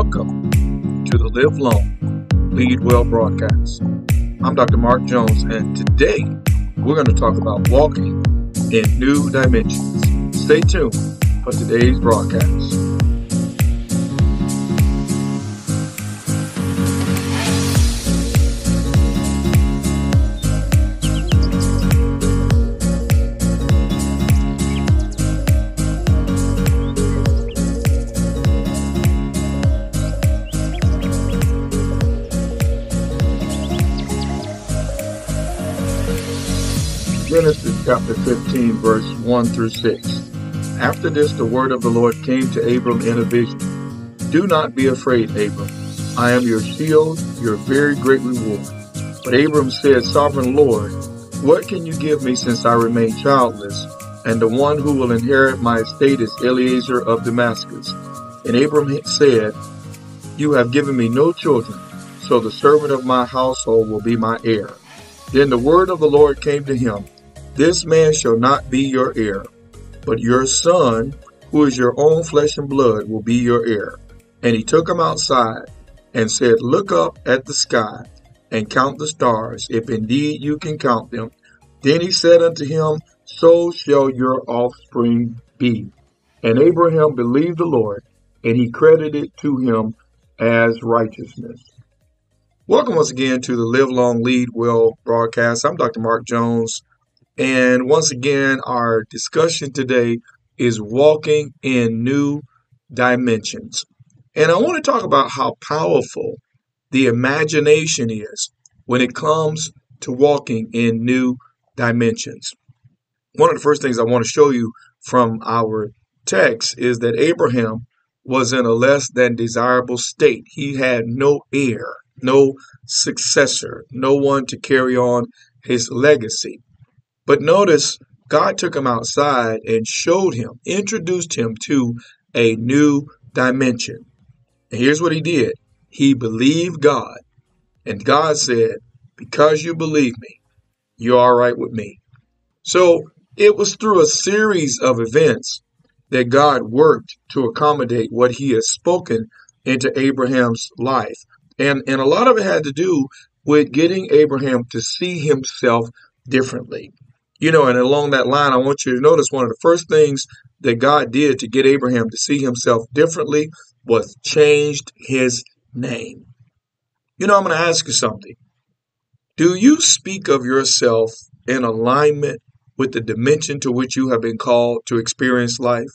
Welcome to the Live Long, Lead Well broadcast. I'm Dr. Mark Jones, and today we're going to talk about walking in new dimensions. Stay tuned for today's broadcast. Verse 1 through 6. After this, the word of the Lord came to Abram in a vision. Do not be afraid, Abram. I am your shield, your very great reward. But Abram said, Sovereign Lord, what can you give me since I remain childless? And the one who will inherit my estate is Eliezer of Damascus. And Abram said, You have given me no children, so the servant of my household will be my heir. Then the word of the Lord came to him. This man shall not be your heir, but your son, who is your own flesh and blood, will be your heir. And he took him outside and said, Look up at the sky and count the stars, if indeed you can count them. Then he said unto him, So shall your offspring be. And Abraham believed the Lord, and he credited to him as righteousness. Welcome once again to the Live Long Lead Well broadcast. I'm Dr. Mark Jones. And once again, our discussion today is walking in new dimensions. And I want to talk about how powerful the imagination is when it comes to walking in new dimensions. One of the first things I want to show you from our text is that Abraham was in a less than desirable state. He had no heir, no successor, no one to carry on his legacy. But notice God took him outside and showed him, introduced him to a new dimension. And here's what he did he believed God. And God said, Because you believe me, you're all right with me. So it was through a series of events that God worked to accommodate what he has spoken into Abraham's life. And, and a lot of it had to do with getting Abraham to see himself differently. You know, and along that line, I want you to notice one of the first things that God did to get Abraham to see himself differently was changed his name. You know, I'm going to ask you something. Do you speak of yourself in alignment with the dimension to which you have been called to experience life?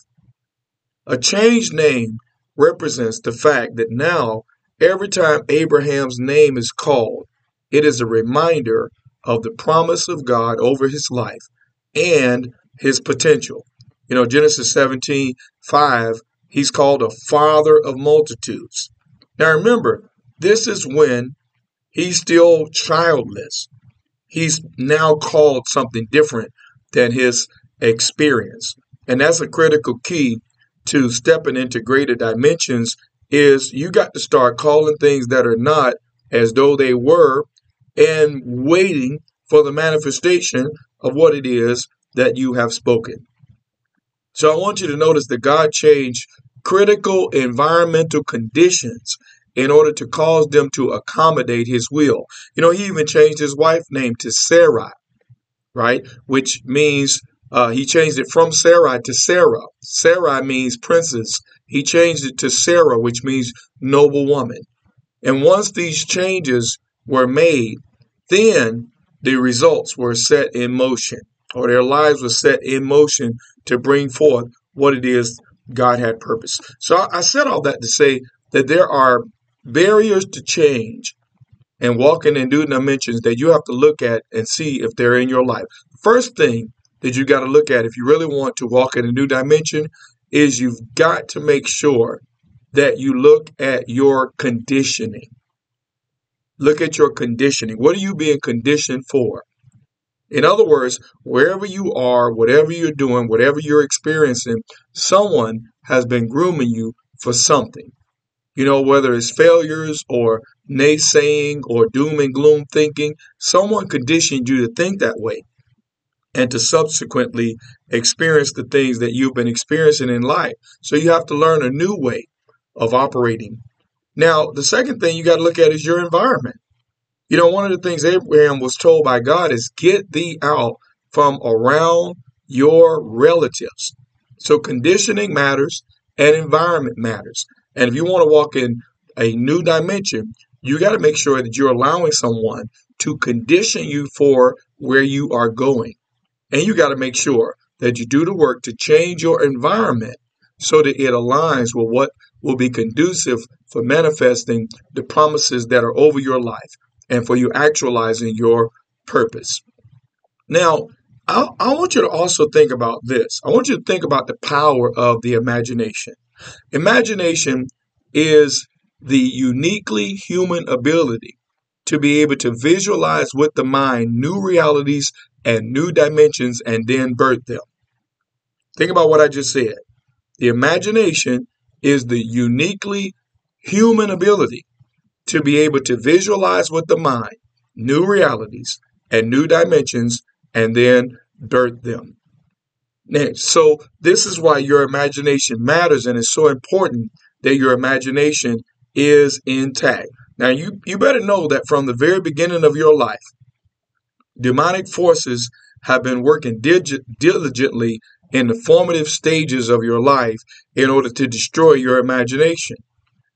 A changed name represents the fact that now, every time Abraham's name is called, it is a reminder of the promise of God over his life and his potential. You know, Genesis 17 5, he's called a father of multitudes. Now remember, this is when he's still childless. He's now called something different than his experience. And that's a critical key to stepping into greater dimensions is you got to start calling things that are not as though they were and waiting for the manifestation of what it is that you have spoken. So I want you to notice that God changed critical environmental conditions in order to cause them to accommodate his will. You know, he even changed his wife name to Sarai, right? Which means uh, he changed it from Sarai to Sarah. Sarai means princess. He changed it to Sarah, which means noble woman. And once these changes were made, then the results were set in motion, or their lives were set in motion to bring forth what it is God had purpose. So I said all that to say that there are barriers to change and walking in new dimensions that you have to look at and see if they're in your life. First thing that you got to look at if you really want to walk in a new dimension is you've got to make sure that you look at your conditioning. Look at your conditioning. What are you being conditioned for? In other words, wherever you are, whatever you're doing, whatever you're experiencing, someone has been grooming you for something. You know, whether it's failures or naysaying or doom and gloom thinking, someone conditioned you to think that way and to subsequently experience the things that you've been experiencing in life. So you have to learn a new way of operating Now, the second thing you got to look at is your environment. You know, one of the things Abraham was told by God is get thee out from around your relatives. So conditioning matters and environment matters. And if you want to walk in a new dimension, you got to make sure that you're allowing someone to condition you for where you are going. And you got to make sure that you do the work to change your environment so that it aligns with what will be conducive for manifesting the promises that are over your life and for you actualizing your purpose. Now, I, I, want you to also think about this. I want you to think about the power of the imagination. Imagination is the uniquely human ability to be able to visualize with the mind new realities and new dimensions and then birth them. Think about what I just said. The imagination is the uniquely human ability to be able to visualize with the mind new realities and new dimensions and then birth them. Next, so this is why your imagination matters and it's so important that your imagination is intact. Now you you better know that from the very beginning of your life, demonic forces have been working diligently in the formative stages of your life in order to destroy your imagination.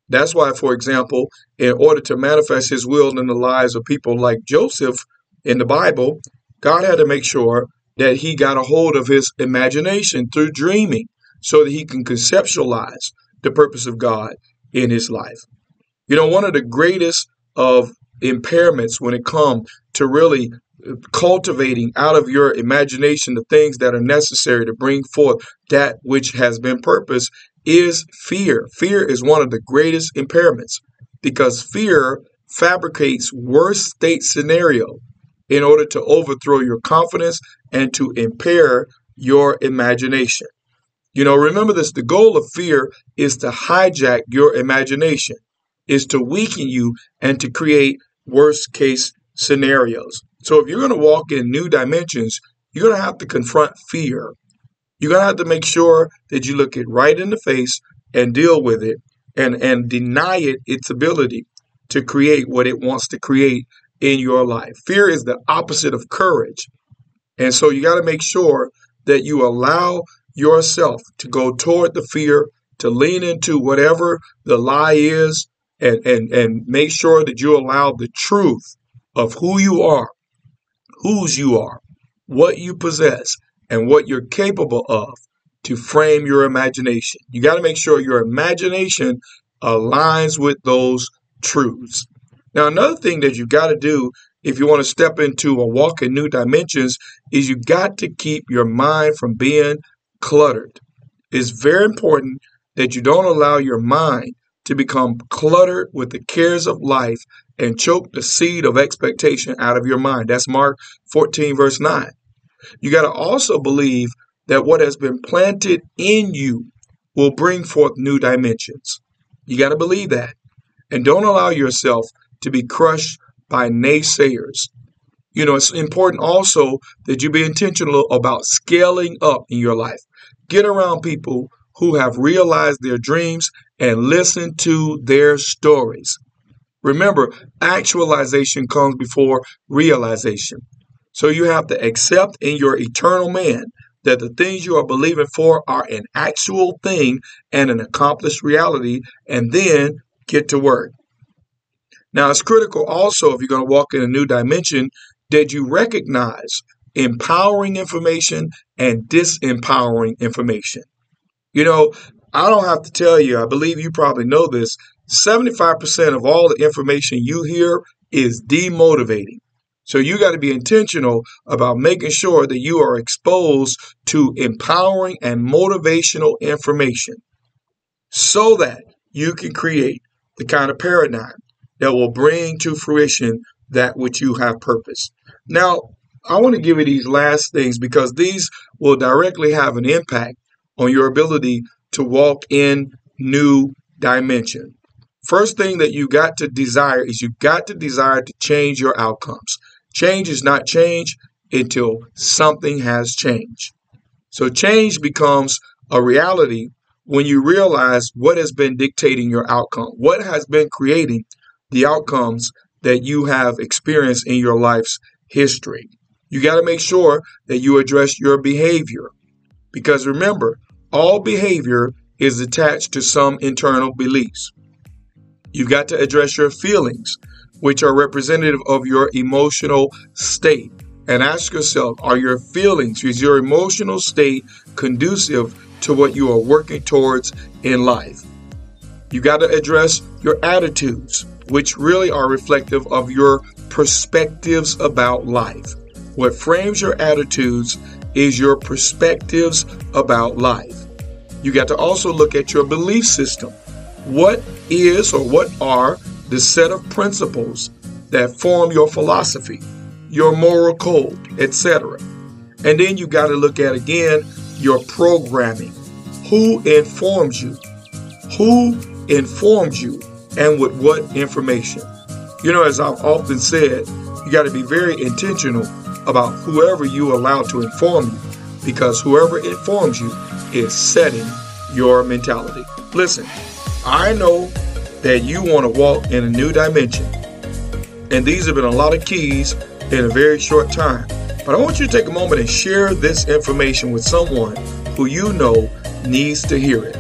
That's why, for example, in order to manifest his will in the lives of people like Joseph in the Bible, God had to make sure that he got a hold of his imagination through dreaming so that he can conceptualize the purpose of God in his life. You know, one of the greatest of impairments when it comes to really uh, cultivating out of your imagination the things that are necessary to bring forth that which has been purpose is fear. Fear is one of the greatest impairments because fear fabricates worst state scenario in order to overthrow your confidence and to impair your imagination. You know, remember this the goal of fear is to hijack your imagination, is to weaken you and to create worst case scenarios. So if you're going to walk in new dimensions, you're going to have to confront fear. You're going to have to make sure that you look it right in the face and deal with it and, and deny it its ability to create what it wants to create in your life. Fear is the opposite of courage. And so you got to make sure that you allow yourself to go toward the fear, to lean into whatever the lie is, and, and, and make sure that you allow the truth of who you are, whose you are, what you possess, and what you're capable of to frame your imagination. You got to make sure your imagination aligns with those truths. Now, another thing that you got to do if you want to step into a walk in new dimensions is you got to keep your mind from being cluttered. It's very important that you don't allow your mind to become cluttered with the cares of life and choke the seed of expectation out of your mind. That's Mark 14, verse 9. You got to also believe that what has been planted in you will bring forth new dimensions. You got to believe that. And don't allow yourself to be crushed by naysayers. You know, it's important also that you be intentional about scaling up in your life. Get around people who have realized their dreams and listen to their stories. Remember, actualization comes before realization. So you have to accept in your eternal man that the things you are believing for are an actual thing and an accomplished reality, and then get to work. Now, it's critical also if you're going to walk in a new dimension that you recognize empowering information and disempowering information. You know, I don't have to tell you, I believe you probably know this. 75% of all the information you hear is demotivating. So you got to be intentional about making sure that you are exposed to empowering and motivational information so that you can create the kind of paradigm that will bring to fruition that which you have purpose. Now, I want to give you these last things because these will directly have an impact on your ability to walk in new dimension. First thing that you got to desire is you got to desire to change your outcomes. Change is not change until something has changed. So change becomes a reality when you realize what has been dictating your outcome, what has been creating the outcomes that you have experienced in your life's history. You got to make sure that you address your behavior. Because remember, all behavior is attached to some internal beliefs. You've got to address your feelings, which are representative of your emotional state. And ask yourself, are your feelings, is your emotional state conducive to what you are working towards in life? You got to address your attitudes, which really are reflective of your perspectives about life. What frames your attitudes is your perspectives about life. You got to also look at your belief system. What is or what are the set of principles that form your philosophy, your moral code, etc. And then you got to look at again your programming. Who informs you? Who informs you and with what information? You know, as I've often said, you got to be very intentional about whoever you allow to inform you because whoever informs you is setting your mentality. Listen, I know that you want to walk in a new dimension. And these have been a lot of keys in a very short time. But I want you to take a moment and share this information with someone who you know needs to hear it.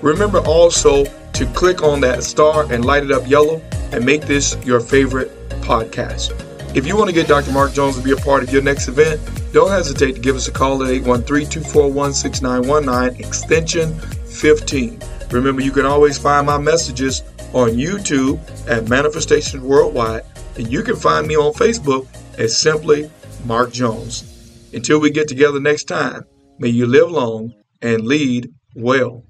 Remember also to click on that star and light it up yellow and make this your favorite podcast. If you want to get Dr. Mark Jones to be a part of your next event, don't hesitate to give us a call at 813 241 6919, extension 15. Remember, you can always find my messages on YouTube at Manifestations Worldwide, and you can find me on Facebook as simply Mark Jones. Until we get together next time, may you live long and lead well.